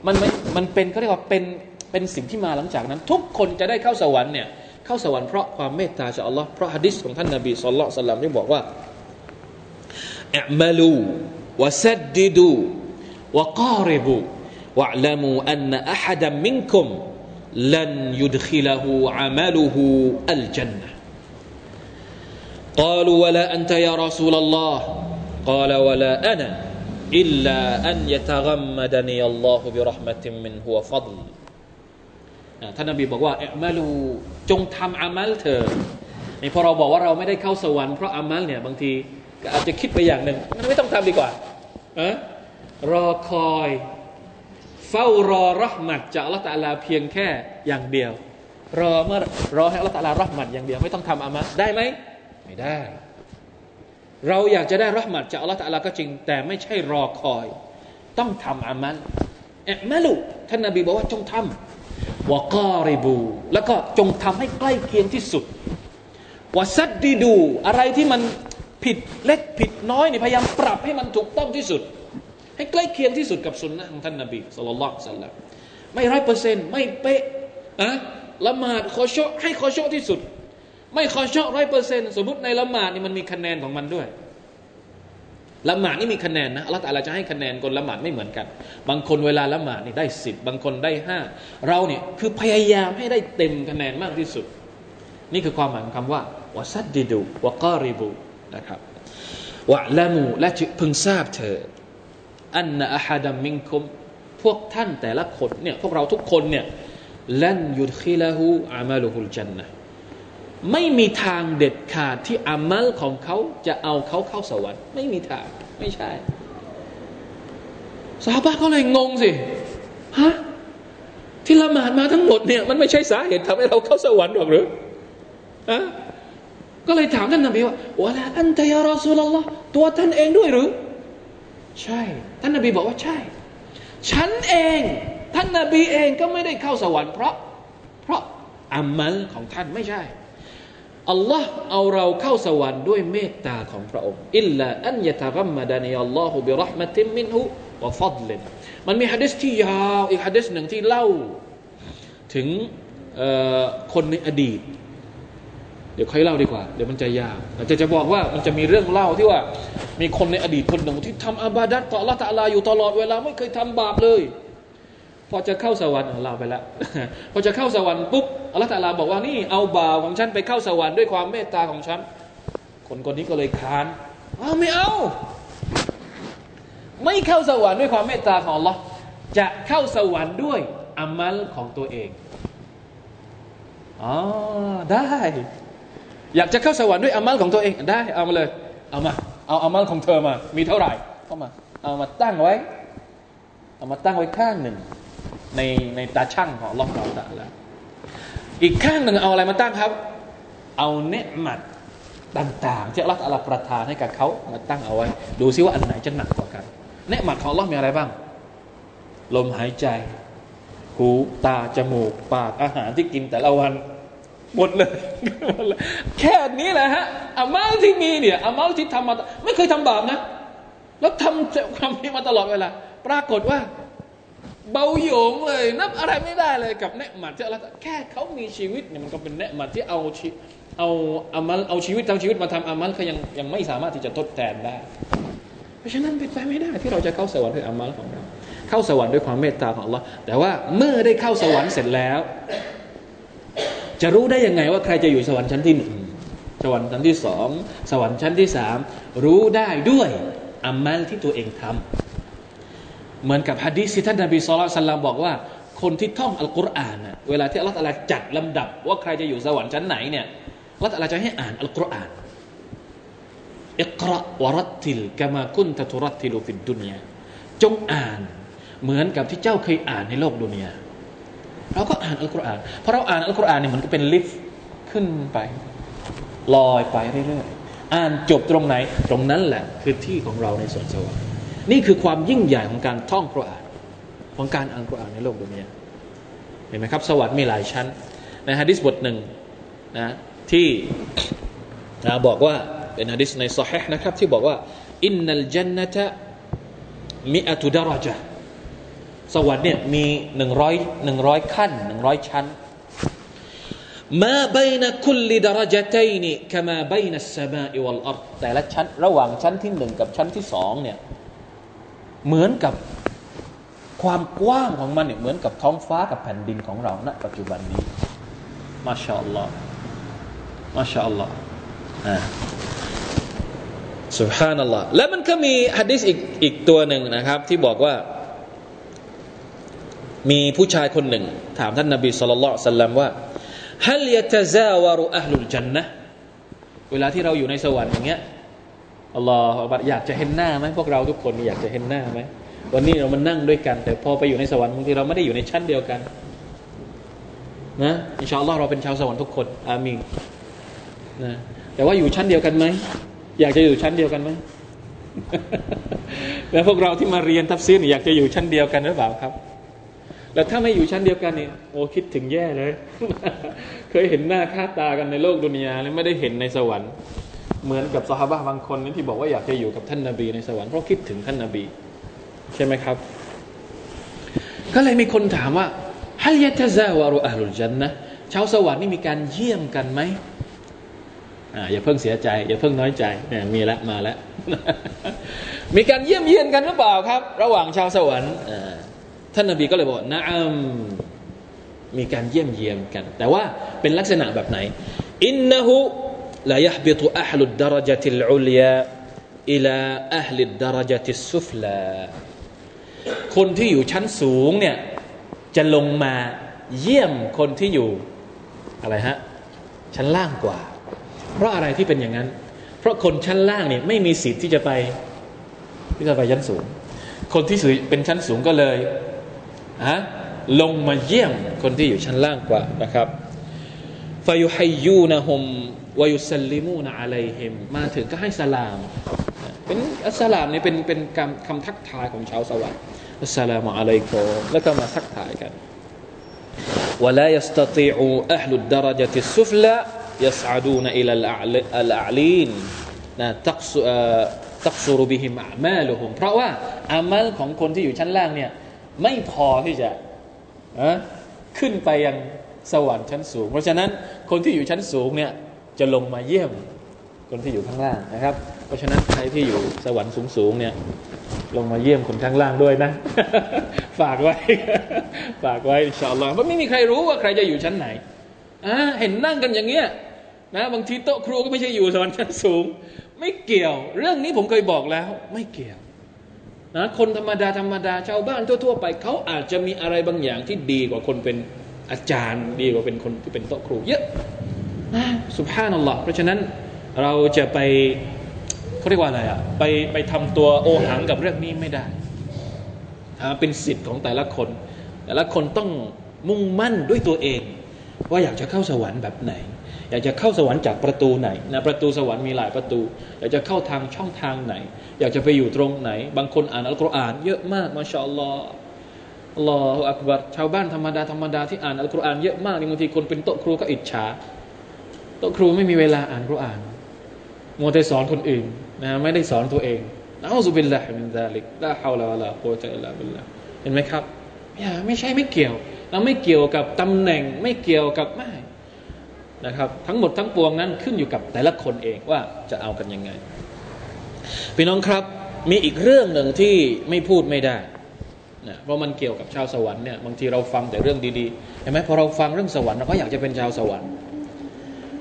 มันมันเป็นเขาเรียกว่าเป็นเป็นสิ่งที่มาหลังจากนั้น ทุกคนจะได้เข้าสวรรค์เนี่ยเข้าสวรรค์เพราะความเมตตาจากอัลลอฮ์เพราะฮะดิษของท่านนบีสุลต่านสัลลัมที่บอกว่าอัมาลูวะซัดดิดูวะการิบูวะลามูอันอัฮัดมินคุมลันยุดขิลหูอามัลุหูอัลจันนะ قالوا ولا أنت يا رسول الله قال ولا أنا إلا أن يتغمدني الله برحمة منه وفضل ท่านนบีบอกว่าเอมาลูจงทำอามัลเถอะนี่พอเราบอกว่าเราไม่ได้เข้าสวรรค์เพราะอามัลเนี่ยบางทีก็อาจจะคิดไปอย่างหนึ่งมันไม่ต้องทำดีกว่าอะรอคอยเฝ้ารอรหมัดจากอัลลอฮฺตาลาเพียงแค่อย่างเดียว รอเมื่อรอให้อัลลอฮฺตาลารหมัดอย่างเดียวไม่ต้องทำอามัลได้ไหมไม่ได้ เราอยากจะได้รหมัดจากอัลลอฮฺตะลาก็จริง แต่ไม่ใช่รอคอย ต้องทำอามัลเอะมาลูท่านนบีบอกว่าจงทำวะกอริบู แล้วก็จงทำให้ใกล้เคียงที่สุดวะซัดดีดู อะไรที่มันผิดเล็กผิดน้อยนี่พยายามปรับให้มันถูกต้องที่สุด ให้ใกล้เคียงที่สุดกับสุนนะของท่านนบีสุลต่านสัลลัมไม่ร้อยเปอร์เซ็นต์ไม่เป๊ะอะละหมาดขอชให้ขอชที่สุด ไม่ขอชอบร้อยเปอร์เซ็นต์สมมติในละหมาดนี่มันมีคะแนนของมันด้วยละหมาดนี่มีคะแนนนะอัลลอฮฺจะให้คะแนนคนละหมาดไม่เหมือนกัน บางคนเวลาละหมาดนี่ได้สิบบางคนได้ห้าเราเนี่ยคือพยายามให้ได้เต็มคะแนนมากที่สุด นี่คือความหมายของคำว่าวะซัดดิดูวะกอริบูนะครับวะละมูและพึงทราบเธออันนะอะฮัดัมมิงคุมพวกท่านแต่ละคนเนี่ยพวกเราทุกคนเนี่ยลันยุดคิละหูอามาลุฮุลจันนะ ไม่มีทางเด็ดขาดที่อามัลของเขาจะเอาเขาเข้าสวรรค์ ไม่มีทางไม่ใช่สาบะก็เลยงงสิฮะที่ละหมาดมาทั้งหมดเนี่ยมันไม่ใช่สาเหตุทำให้เราเข้าสวรรค์หรอกหรืออะก็เลยถามท่านนบีว่าวะลาอันตยารอซูลลอฮ์ตัวท่านเองด้วยหรือ ใช่ ท่านนบีบอกว่าใช่ ฉันเอง ท่านนบีเองก็ไม่ได้เข้าสวรรค์เพราะ เพราะอามัลของท่านไม่ใช่ อัลลอฮ์เอาเราเข้าสวรรค์ด้วยเมตตาของพระองค์อิลลาอันยะตะกัมมะดานีอัลลอฮุบิรหมะติมมินหุวะฟัดลินมันมีฮะดิษที่ยาวอีกฮะดิษหนึ่งที่เล่า ถึงคนในอดีต เดี๋ยวค่อยเล่าดีกว่า เดี๋ยวมันจะยาวอาจจะจะบอกว่ามันจะมีเรื่องเล่าที่ว่า มีคนในอดีตคนหนึ่งที่ทำอาบาดัตต่อละตะลาอยู่ตลอดเวลาไม่เคยทำบาปเลย พอจะเข้าสวรรค์เราไปแล้วพอจะเข้าสวรรค์ปุ๊บอัลลอฮฺตาลาบอกว่านี่เอาบ่าวของฉันไปเข้าสวรรค์ด้วยความเมตตาของฉัน คนคนนี้ก็เลยค้านอ้าไม่เอา ไม่เข้าสวรรค์ด้วยความเมตตาของ Allah จะเข้าสวรรค์ด้วยอามัลของตัวเองอ๋อได้ อยากจะเข้าสวรรค์ด้วยอามัลของตัวเองได้ เอามาเลย เอามา เอาอามัลของเธอมา มีเท่าไหร่เข้ามา เอามาตั้งไว้ เอามาตั้งไว้ข้างหนึ่ง ในในตาช่างของลอฮเราตะละอีกข้างหนึ่งเอาอะไรมาตั้งครับ เอาเนืหมัดต่างๆที่อัลลอฮฺประทานให้กับเขามาตั้งเอาไว้ ดูซิว่าอันไหนจะหนักกว่ากันเนืหมัดของลอฮมีอะไรบ้าง ลมหายใจ หูตาจมูก ปากอาหารที่กินแต่ละวันหมดเลย แค่นี้แหละฮะอามัลที่มีเนี่ยอามัลที่ทำมา ไม่เคยทำบาปนะ แล้วทำความนี้มาตลอดเวลาปรากฏว่า เบาโยงเลย นับอะไรไม่ได้เลยกับเนืหมัดที่อัลลอฮ์แค่เขามีชีวิตเนี่ยมันก็เป็นเนืหมัดที่เอาชีเอาอามัลเอาชีวิตทั้งชีวิตมาทำอามัลเขายังยังไม่สามารถที่จะทดแทนได้ เพราะฉะนั้นเป็นไปไม่ได้ที่เราจะเข้าสวรรค์ด้วยอามัลของเราเข้าสวรรค์ด้วยความเมตตาของอัลลอฮ์แต่ว่าเมื่อได้เข้าสวรรค์เสร็จแล้ว จะรู้ได้ยังไงว่าใครจะอยู่สวรรค์ชั้นที่หนึ่งสวรรค์ชั้นที่สองสวรรค์ชั้นที่สามรู้ได้ด้วยอามัลที่ตัวเองทำ เหมือนกับฮะดีษที่ท่านนบีสุลต่านบอกว่า คนที่ท่องอัลกุรอานเวลาที่อัลลอฮฺจัดลำดับ ว่าใครจะอยู่สวรรค์ชั้นไหนเนี่ยอัลลอฮฺจะให้อ่านอัลกุรอานอิกระวรัตติลกามาคุนตะทุรัตติลูฟิดดุนยาจงอ่านเหมือนกับที่เจ้าเคยอ่านในโลกดุนยาเราก็อ่านอัลกุรอานเพราะเราอ่านอัลกุรอานเนี่ยเหมือนกับเป็นลิฟต์ขึ้นไป ลอยไปเรื่อยๆอ่านจบตรงไหน ตรงนั้นแหละคือที่ของเราในสวนสวรรค์ นี่คือความยิ่งใหญ่ของการท่องกุรอานของการอ่านกุรอานในโลกดุนยาเห็นไหมครับ สวรรค์มีหลายชั้นในฮะดิษบทหนึ่งนะที่นะบอกว่าเป็นฮะดิษในซอฮีนะครับ ที่บอกว่าอินนัลจันนตะมิอัตุดาราจะสวรรค์เนี่ยมีหนึ่งร้อยหนึ่งร้อยขั้นหนึ่งร้อยชั้นมาบนคุลดารจตัยนีกมาบนัสสมาอิวัลอัรแต่ละชั้น ระหว่างชั้นที่หนึ่งกับชั้นที่สองเนี่ย เหมือนกับความกว้างของมันเนี่ยเหมือนกับท้องฟ้ากับแผ่นดินของเราณปัจจุบันนี้มาชาอัลลอฮ์มาชาอัลลอฮ์อ่าสุบฮานัลลอฮ์แล้วมันก็มีฮะดิษอีกอีกตัวหนึ่งนะครับ ที่บอกว่า มีผู้ชายคนหนึ่ง ถามท่านนบีสุลต่านสัลลัมว่าฮัลยะตะซาวารุอัลลุลจันนะเวลาที่เราอยู่ในสวรรค์อย่างเงี้ย อัลลอฮฺอยากจะเห็นหน้าไหมพวกเราทุกคนอยากจะเห็นหน้าไหมวันนี้เรามานั่งด้วยกัน แต่พอไปอยู่ในสวรรค์บางทีเราไม่ได้อยู่ในชั้นเดียวกันนะอินชาอัลลอฮ์เราเป็นชาวสวรรค์ทุกคน อามีนนะแต่ว่าอยู่ชั้นเดียวกันไหมอยากจะอยู่ชั้นเดียวกันไหมแล้วพวกเราที่มาเรียนทัฟซีรอยากจะอยู่ชั้นเดียวกันหรือเปล่าครับ แล้วถ้าไม่อยู่ชั้นเดียวกันเนี่ยโอ้คิดถึงแย่เลย เคยเห็นหน้าค่าตากันในโลกดุนยาแล้วไม่ได้เห็นในสวรรค์ เหมือนกับสหาบะฮฺบางคนนี่ที่บอกว่าอยากจะอยู่กับท่านนาบีในสวรรค์เพราะคิดถึงท่านนาบี ใช่ไหมครับ ก็เลยมีคนถามว่าهل يتزاور أهل الجنةชาวสวรรค์นี่มีการเยี่ยมกันไหมอ่าอย่าเพิ่งเสียใจ อย่าเพิ่งน้อยใจเนี่ยมีล้วมาแล้วมีการเยี่ยมเยียนกันหรือเปล่าครับ ระหว่างชาวสวรรค์ท่านนาบีก็เลยบอกนะอัมมีการเยี่ยมเยียนกัน แต่ว่าเป็นลักษณะแบบไหนอินนะฮุ لا يهبط أهل الدرجة العليا إلى أهل الدرجة السفلى คนที่อยู่ชั้นสูงเนี่ยจะลงมาเยี่ยมคนที่อยู่อะไรฮะชั้นล่างกว่า เพราะอะไรที่เป็นอย่างนั้น เพราะคนชั้นล่างเนี่ยไม่มีสิทธิ์ที่จะไปที่จะไปชั้นสูง คนที่เป็นชั้นสูงก็เลยฮะลงมาเยี่ยมคนที่อยู่ชั้นล่างกว่านะครับฟ ายุฮัยยูนะฮุมวายุสลิมูนอะลัยฮิมมาถึงก็ให้สลาม เป็นอัสลามนี่เป็นเป็นคำคำทักทายของชาวสวรรค์อัสลามุอะลัยกุมแล้วก็มาทักทายกัน ولا يستطيع أهل الدرجة السفلى يصعدون إلى الأعلين นะตักสุตักสุรบิหิมอามาลุฮุมเพราะว่าอามัลของคนที่อยู่ชั้นล่างเนี่ยไม่พอที่จะขึ้นไปยังสวรรค์ชั้นสูง เพราะฉะนั้นคนที่อยู่ชั้นสูงเนี่ย จะลงมาเยี่ยมคนที่อยู่ข้างล่างนะครับ เพราะฉะนั้นใครที่อยู่สวรรค์สูงๆเนี่ย ลงมาเยี่ยมคนข้างล่างด้วยนะ ฝากไว้ ฝากไว้อินชาอัลลอฮ์เพราะไม่มีใครรู้ว่าใครจะอยู่ชั้นไหนอ่าเห็นนั่งกันอย่างเงี้ยนะบางทีโต๊ะครูก็ไม่ใช่อยู่สวรรค์ชั้นสูง ไม่เกี่ยว เรื่องนี้ผมเคยบอกแล้ว ไม่เกี่ยวนะคนธรรมดาธรรมดาชาวบ้านทั่ว ๆ ไปเขาอาจจะมีอะไรบางอย่างที่ดีกว่าคนเป็นอาจารย์ ดีกว่าเป็นคนที่เป็นโต๊ะครูเยอะนะ สุภาพนัลลอฮ์เพราะฉะนั้นเราจะไปเขาเรียกว่าอะไรอะไปไปทำตัวโอหังกับเรื่องนี้ไม่ได้เป็นสิทธิ์ของแต่ละคน แต่ละคนต้องมุ่งมั่นด้วยตัวเอง ว่าอยากจะเข้าสวรรค์แบบไหน อยากจะเข้าสวรรค์จากประตูไหนนะประตูสวรรค์มีหลายประตู อยากจะเข้าทางช่องทางไหน อยากจะไปอยู่ตรงไหน บางคนอ่านอัลกุรอาน เยอะมากมาชาอัลลอฮ์อัลลอฮฺอักบัรชาวบ้านธรรมดาธรรมดาที่อ่านอัลกุรอานเยอะมากนี่บางทีคนเป็นโต๊ะครูก็อิจฉา โต๊ะครูไม่มีเวลาอ่านกุรอานมัวแต่สอนคนอื่นนะไม่ได้สอนตัวเองนะأعوذ بالله من ذلك لا حول ولا قوة إلا بالله เห็นไหมครับอย่าไม่ใช่ไม่เกี่ยวเราไม่เกี่ยวกับตำแหน่งไม่เกี่ยวกับไม่นะครับ ทั้งหมดทั้งปวงนั้นขึ้นอยู่กับแต่ละคนเองว่าจะเอากันยังไงพี่น้องครับมีอีกเรื่องหนึ่งที่ไม่พูดไม่ได้นะเพราะมันเกี่ยวกับชาวสวรรค์เนี่ยบางทีเราฟังแต่เรื่องดีๆเห็นไหมพอเราฟังเรื่องสวรรค์เราก็อยากจะเป็นชาวสวรรค์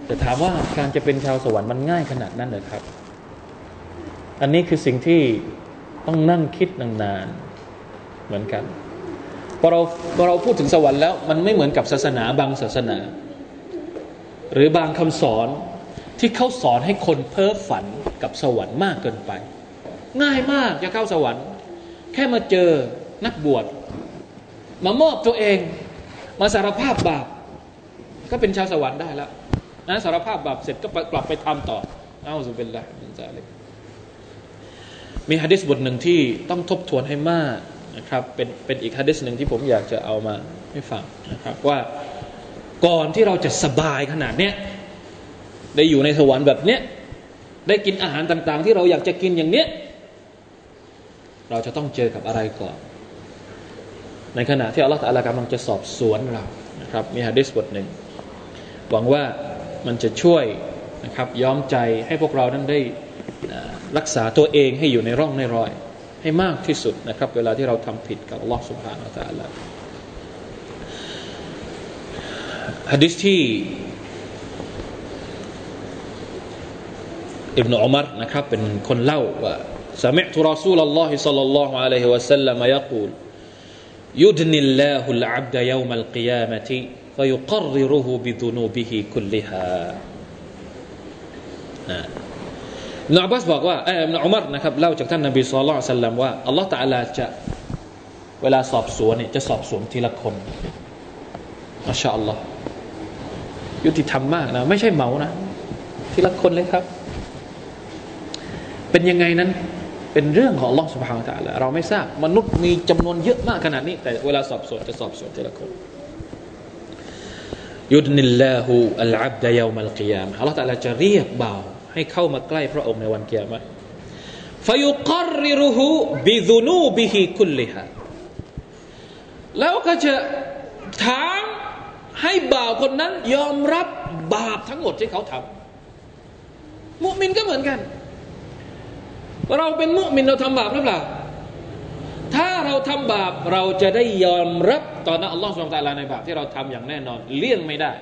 แต่ถามว่าการจะเป็นชาวสวรรค์มันง่ายขนาดนั้นเลยครับ อันนี้คือสิ่งที่ต้องนั่งคิดนานๆเหมือนกันพอเราพอเราพูดถึงสวรรค์แล้ว มันไม่เหมือนกับศาสนาบางศาสนา หรือบางคำสอนที่เขาสอนให้คนเพ้อฝันกับสวรรค์มากเกินไป ง่ายมากจะเข้าสวรรค์ แค่มาเจอนักบวชมามอบตัวเอง มาสารภาพบาปก็เป็นชาวสวรรค์ได้แล้ว นะสารภาพบาปเสร็จก็กลับไปทำต่อเอาสุเป็นละมินซาลิกมีฮะดิษบทหนึ่งที่ต้องทบทวนให้มากนะครับ เป็นเป็นอีกฮะดิษหนึ่งที่ผมอยากจะเอามาให้ฟังนะครับว่าก่อนที่เราจะสบายขนาดเนี้ยได้อยู่ในสวรรค์แบบเนี้ยได้กินอาหารต่าง ๆ ที่เราอยากจะกินอย่างเนี้ยเราจะต้องเจอกับอะไรก่อน ในขณะที่อัลลอฮฺตะลากำลังจะสอบสวนเรานะครับมีฮะดิษบทหนึ่งหวังว่า มันจะช่วยนะครับย้อมใจให้พวกเรานั้นได้รักษาตัวเองให้อยู่ในร่องในรอย ให้มากที่สุดนะครับ เวลาที่เราทำผิดกับอัลลอฮฺสุบฮานาตะลาฮะดิษที่อิบนอุมัรนะครับเป็นคนเล่าว่าสมิตุรอซูลลอฮิสัลลัลลอฮุอะลัยฮิวะสัลลัมยะกูลยุดนิลลาฮุลอับดะยาวมัลกิ فيقرره بذنوبه كلها นอับบาสบอกว่าเออนอุมารนะครับเล่าจากท่านนบีสุลต่านสัลลัมว่าอัลลอฮฺตะอาลาจะเวลาสอบสวนเนี่ยจะสอบสวนทีละคนมาชาอัลลอฮ์ยุติธรรมมากนะไม่ใช่เมานะทีละคนเลยครับ เป็นยังไงนั้นเป็นเรื่องของ Allah سبحانه และ تعالى เราไม่ทราบมนุษย์มีจำนวนเยอะมากขนาดนี้ แต่เวลาสอบสวนจะสอบสวนแต่ละคน ยุดนิลลาหูอัลอับดะยามัลกิยามอัลลอฮฺตะลาจะเรียกเบาให้เข้ามาใกล้พระองค์ในวันเกียรติฟยุกริรุหูบิซุนูบิฮิคุลลิฮะแล้วก็จะถามให้บ่าวคนนั้นยอมรับบาปทั้งหมดที่เขาทำมุมินก็เหมือนกัน เราเป็นมุมินเราทำบาปหรือเปล่า ถ้าเราทำบาปเราจะได้ยอมรับต่อหน้าอัลลอฮฺสุบตาลาในบาปที่เราทำอย่างแน่นอน เลี่ยงไม่ได้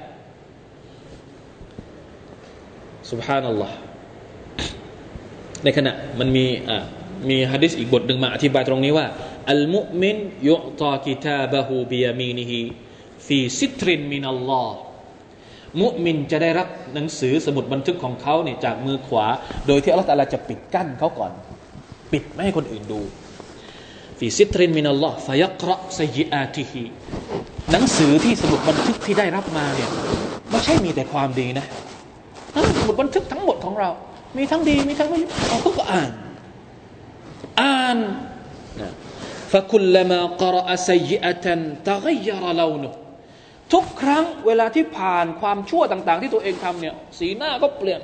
สุบฮานัลลอฮ์ในขณะมันมีอ่ามีฮะดิษอีกบทหนึ่งมาอธิบายตรงนี้ว่าอัลมุมินยุตากิตาบะฮูบิยามีนิฮิฟีซิตรินมินัลลอฮ์มุมินจะได้รับหนังสือสมุดบันทึกของเขาเนี่ยจากมือขวา โดยที่อัลลอฮฺตาลาจะปิดกั้นเขาก่อน ปิดไม่ให้คนอื่นดู ฟีซิตรินมินัลลอฮ์ฟยักระสยิอาติฮีหนังสือที่สมุดบันทึกที่ได้รับมาเนี่ยไม่ใช่มีแต่ความดีนะสมุดบันทึกทั้งหมดของเรา มีทั้งดีมีทั้งไม่เราก็อ่าน อ่านนะคุลลามะกรอสยิอาตันตะกยรเลวุทุกครั้งเวลาที่ผ่านความชั่วต่าง ๆ ที่ตัวเองทำเนี่ย สีหน้าก็เปลี่ยน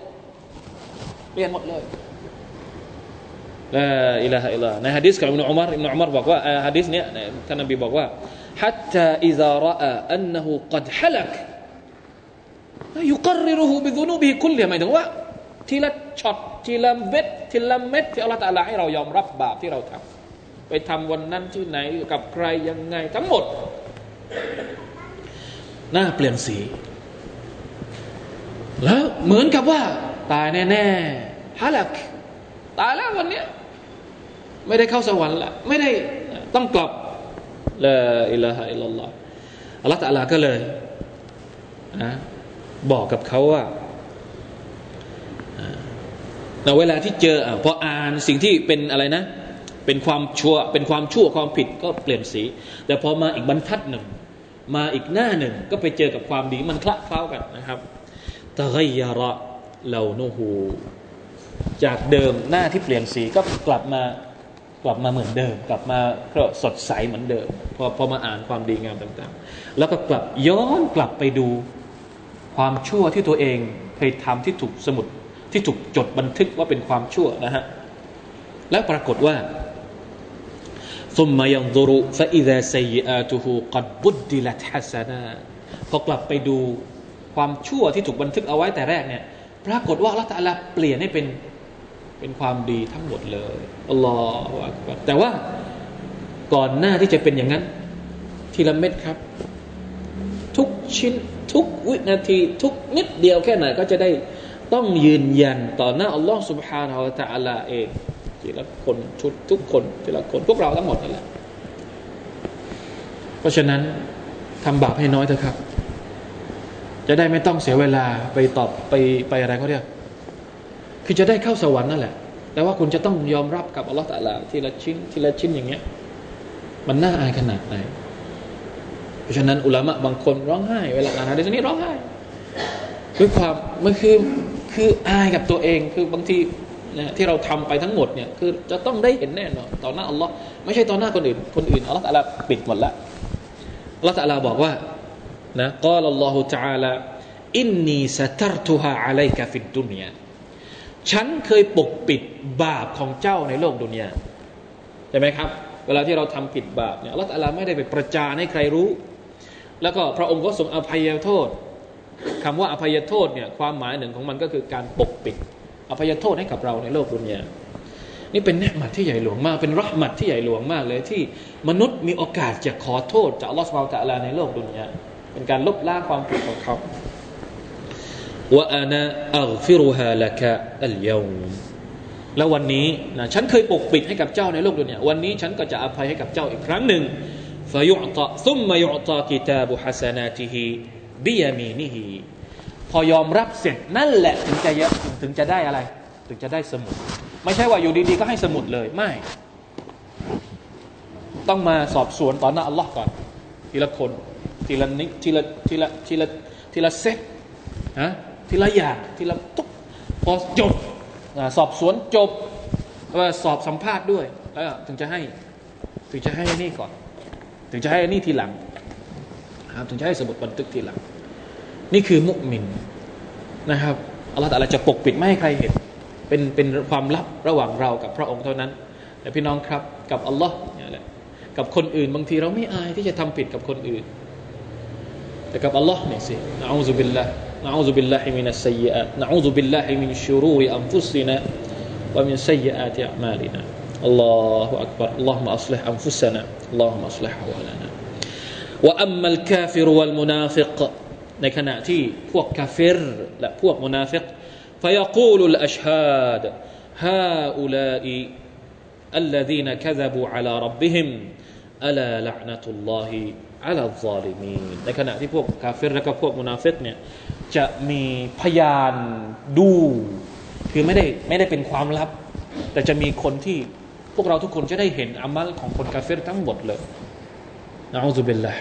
เปลี่ยนหมดเลย ลาอิลาฮะอิลลาในฮะดิษของอิบนุอุมารอิบนุอุมารบอกว่าฮะดิษเนี้ยท่านนบีบอกว่า حتى إذا رأى أنه قد حلك يقرره بذنوبه كلها หมายถึงว่าทีละช็อตทีละเม็ดทีละเม็ดที่อัลลอฮฺตาลาให้เรายอมรับบาปที่เราทำไปทำวันนั้นที่ไหนกับใครยังไงทั้งหมดหน้าเปลี่ยนสี แล้วเหมือนกับว่า ตายแน่ๆฮาลักตายแล้ววันนี้ ไม่ได้เข้าสวรรค์ละไม่ได้ต้องกลับละอิลาฮะอิลลัลลอฮ์อัลลอฮฺตะลาก็เลยนะบอกกับเขาว่าในเวลาที่เจอพออ่านสิ่งที่เป็นอะไรนะ เป็นความชั่วเป็นความชั่วความผิดก็เปลี่ยนสี แต่พอมาอีกบรรทัดหนึ่ง มาอีกหน้าหนึ่ง ก็ไปเจอกับความดีมันคละเคล้ากันนะครับตะไกยาระเลานูฮูจากเดิมหน้าที่เปลี่ยนสีก็กลับมา กลับมาเหมือนเดิม กลับมาก็สดใสเหมือนเดิมพอพอมาอ่านความดีงามต่างๆ แล้วก็กลับย้อนกลับไปดูความชั่วที่ตัวเองเคยทำที่ถูกสมุดที่ถูกจดบันทึกว่าเป็นความชั่วนะฮะแล้วปรากฏว่า ثم ينظر فإذا سيئاته قد بدلت حسنات พอกลับไปดูความชั่วที่ถูกบันทึกเอาไว้แต่แรกเนี่ยปรากฏว่าละตาลาเปลี่ยนให้เป็น เป็นความดีทั้งหมดเลยอัลลอฮฺแต่ว่าก่อนหน้าที่จะเป็นอย่างนั้น ทีละเม็ดครับ ทุกชิ้นทุกวินาที ทุกนิดเดียวแค่ไหนก็จะได้ต้องยืนยันต่อหน้าอัลลอฮฺ سبحانه และ تعالى เองทีละคนชุดทุกคนทีละคนพวกเราทั้งหมดนั่นแหละเพราะฉะนั้นทำบาปให้น้อยเถอะครับ จะได้ไม่ต้องเสียเวลาไปตอบไปไปอะไรเขาเรียก คือจะได้เข้าสวรรค์นั่นแหละ แต่ว่าคุณจะต้องยอมรับกับอัลลอฮฺตะลาทีละชิ้นทีละชิ้นอย่างเงี้ย มันน่าอายขนาดไหน เพราะฉะนั้นอุลามะบางคนร้องไห้ เวลาอ่านฮะดิษนี้ร้องไห้ด้วยความมันคือคืออายกับตัวเองคือบางทีนะที่เราทำไปทั้งหมดเนี่ยคือจะต้องได้เห็นแน่นอนต่อหน้าอัลลอฮ์ไม่ใช่ต่อหน้าคนอื่น คนอื่นอัลลอฮ์ตะลาปิดหมดละอัลลอฮ์ตะลาบอกว่านะกล่าวอัลลอฮฺ تعالى อินนีสตรตุฮาอะลัยกะฟิดดุนยา ฉันเคยปกปิดบาปของเจ้าในโลกดุนยาใช่ไหมครับ เวลาที่เราทำผิดบาปเนี่ยอัลลอฮฺตะลาไม่ได้ไปประจานให้ใครรู้ แล้วก็พระองค์ก็ทรงอภัยโทษคำว่าอภัยโทษเนี่ยความหมายหนึ่งของมันก็คือการปกปิด อภัยโทษให้กับเราในโลกดุนยานี่เป็นเนืหมัดที่ใหญ่หลวงมาก เป็นรัหมัดที่ใหญ่หลวงมากเลยที่มนุษย์มีโอกาสจะขอโทษจากอัลลอฮฺสุบานตะลาในโลกดุนยาเป็นการลบล้างความผิดของเขา ว่าอานาอัลฟิรุฮาละกะอัลยาวแล้ววันนี้นะฉันเคยปกปิดให้กับเจ้าในโลกดุนยาวันนี้ฉันก็จะอภัยให้กับเจ้าอีกครั้งหนึ่งฟยุตะซุมมายุตะกิตาบุฮัสนาติฮิบิยามีนิฮิพอยอมรับเสร็จนั่นแหละถึงจะถึงจะได้อะไร ถึงจะได้สมุด ไม่ใช่ว่าอยู่ดีๆ ก็ให้สมุดเลยไม่ ต้องมาสอบสวนต่อหน้าอัลลอฮ์ก่อน ทีละคน ทีละนิทีละทีละทีละทีละเซตฮะ ทีละอย่างทีละตุ๊กพอจบสอบสวนจบสอบสัมภาษณ์ด้วย แล้วถึงจะให้ ถึงจะให้นี่ก่อน ถึงจะให้นี่ทีหลังครับถึงจะให้สมุดบันทึกทีหลัง นี่คือมุมินนะครับอัลลอฮฺจะปกปิดไม่ให้ใครเห็นเป็นเป็นความลับระหว่างเรากับพระองค์เท่านั้นแต่พี่น้องครับกับอัลลอฮ์เนี่ยแหละกับคนอื่นบางทีเราไม่อายที่จะทำผิดกับคนอื่น แต่กับอัลลอฮ์เนี่ยสินะอูซุบิลลาห์นะ อูซุบิลลาฮิมินัสซัยอาตนะอูซุบิลลาฮิมินชูรูริอัมฟุซินะวะมินซัยอาติอัมาลินะอัลลอฮฺอักบัรอัลลอฮฺมะอัศลิฮอัมฟุสนะอัลลอฮฺมะอัศลิฮฮวะลานะ وأما الكافر والمنافق ในขณะที่พวกกาเฟรและพวกมุนาฟิกฟยกูลุลอัชฮาดฮาอุลาอิ الذين كذبوا على ربهم ألا لعنة الله على الظالمين ในขณะที่พวกกาเฟรและก็พวกมุนาฟิกเนี่ย จะมีพยานดู คือไม่ได้ไม่ได้เป็นความลับ แต่จะมีคนที่พวกเราทุกคนจะได้เห็นอามัลของคนกาเฟรทั้งหมดเลยนะอัลลอฮฺบิลละ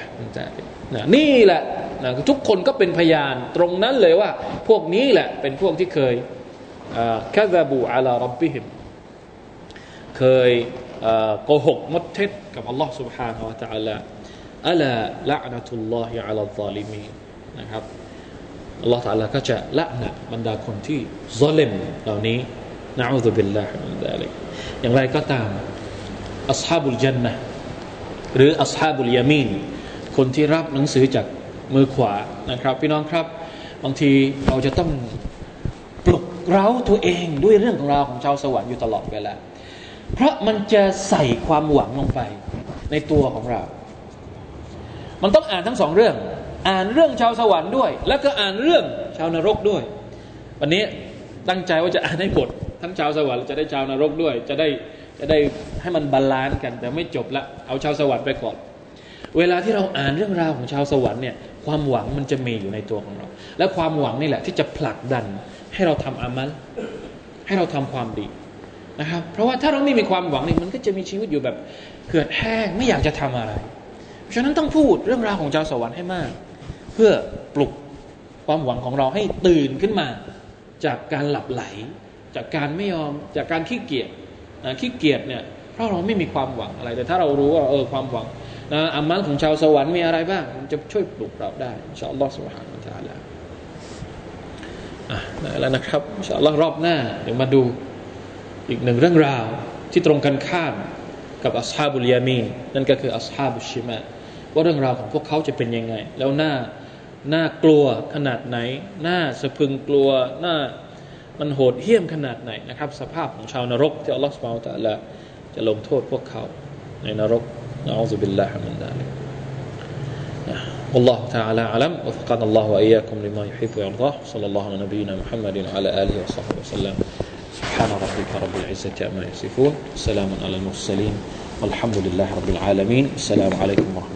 นะนี่แหละนะทุกคนก็เป็นพยานตรงนั้นเลยว่า พวกนี้แหละเป็นพวกที่เคยคาซาบูอาลารับบิฮิมเคยโกหกมดเท็จกับอัลลอฮ์ سبحانه และ تعالى อัลละละนะตุลลอฮิอัลลอลิมีนะครับ อัลลอฮฺตาลาก็จะละหนะบรรดาคนที่ซอเลมเหล่านี้นะอูซุบิลลาฮิมินดาลิกอย่างไรก็ตามอัสฮาบุลจันนะหรืออัสฮาบุลยามีนคนที่รับหนังสือจากมือขวานะครับ พี่น้องครับ บางทีเราจะต้องปลุกเร้าตัวเองด้วยเรื่องของราวของชาวสวรรค์อยู่ตลอดเวลาเพราะมันจะใส่ความหวังลงไปในตัวของเรา มันต้องอ่านทั้งสองเรื่อง อ่านเรื่องชาวสวรรค์ด้วย แล้วก็อ่านเรื่องชาวนรกด้วย วันนี้ตั้งใจว่าจะอ่านให้หมดทั้งชาวสวรรค์จะได้ชาวนรกด้วย จะได้จะได้ให้มัน balance กัน แต่ไม่จบละเอาชาวสวรรค์ไปก่อน เวลาที่เราอ่านเรื่องราวของชาวสวรรค์เนี่ยความหวังมันจะมีอยู่ในตัวของเรา และความหวังนี่แหละที่จะผลักดันให้เราทำอามัลให้เราทำความดีนะครับ เพราะว่าถ้าเราไม่มีความหวังนี่มันก็จะมีชีวิตอยู่แบบเกิดแห้งไม่อยากจะทำอะไร เพราะฉะนั้นต้องพูดเรื่องราวของชาวสวรรค์ให้มาก เพื่อปลุกความหวังของเราให้ตื่นขึ้นมาจากการหลับไหล จากการไม่ยอมจากการขี้เกียจขี้เกียจเนี่ยเพราะเราไม่มีความหวังอะไร แต่ถ้าเรารู้ว่าเออความหวังนะอามัลของชาวสวรรค์มีอะไรบ้าง มันจะช่วยปลุกเราได้อินชาอัลลอฮฺสุบฮานาอัลลอฮฺอะแล้วนะครับอินชาอัลลอฮฺรอบหน้าเดี๋ยวมาดูอีกหนึ่งเรื่องราวที่ตรงกันข้ามกับอัสฮาบุลยามีนั่นก็คืออัสฮาบุชิมาว่าเรื่องราวของพวกเขาจะเป็นยังไง แล้วหน้า น่ากลัวขนาดไหนน่าสะพึงกลัวน่ามันโหดเหี้ยมขนาดไหนนะครับ สภาพของชาวนรกที่อัลลอฮฺสุบฮานตะละจะลงโทษพวกเขาในนรกนะอัลลอฮฺบิลลาฮิมินดาลิก والله تعالى أعلم وفقنا الله وإياكم لما يحب ويرضاه صلى الله على نبينا محمد وعلى آله وصحبه وسلم سبحان ربك رب العزة عما يصفون سلام على المرسلين والحمد لله رب العالمين السلام عليكم ورحمة الله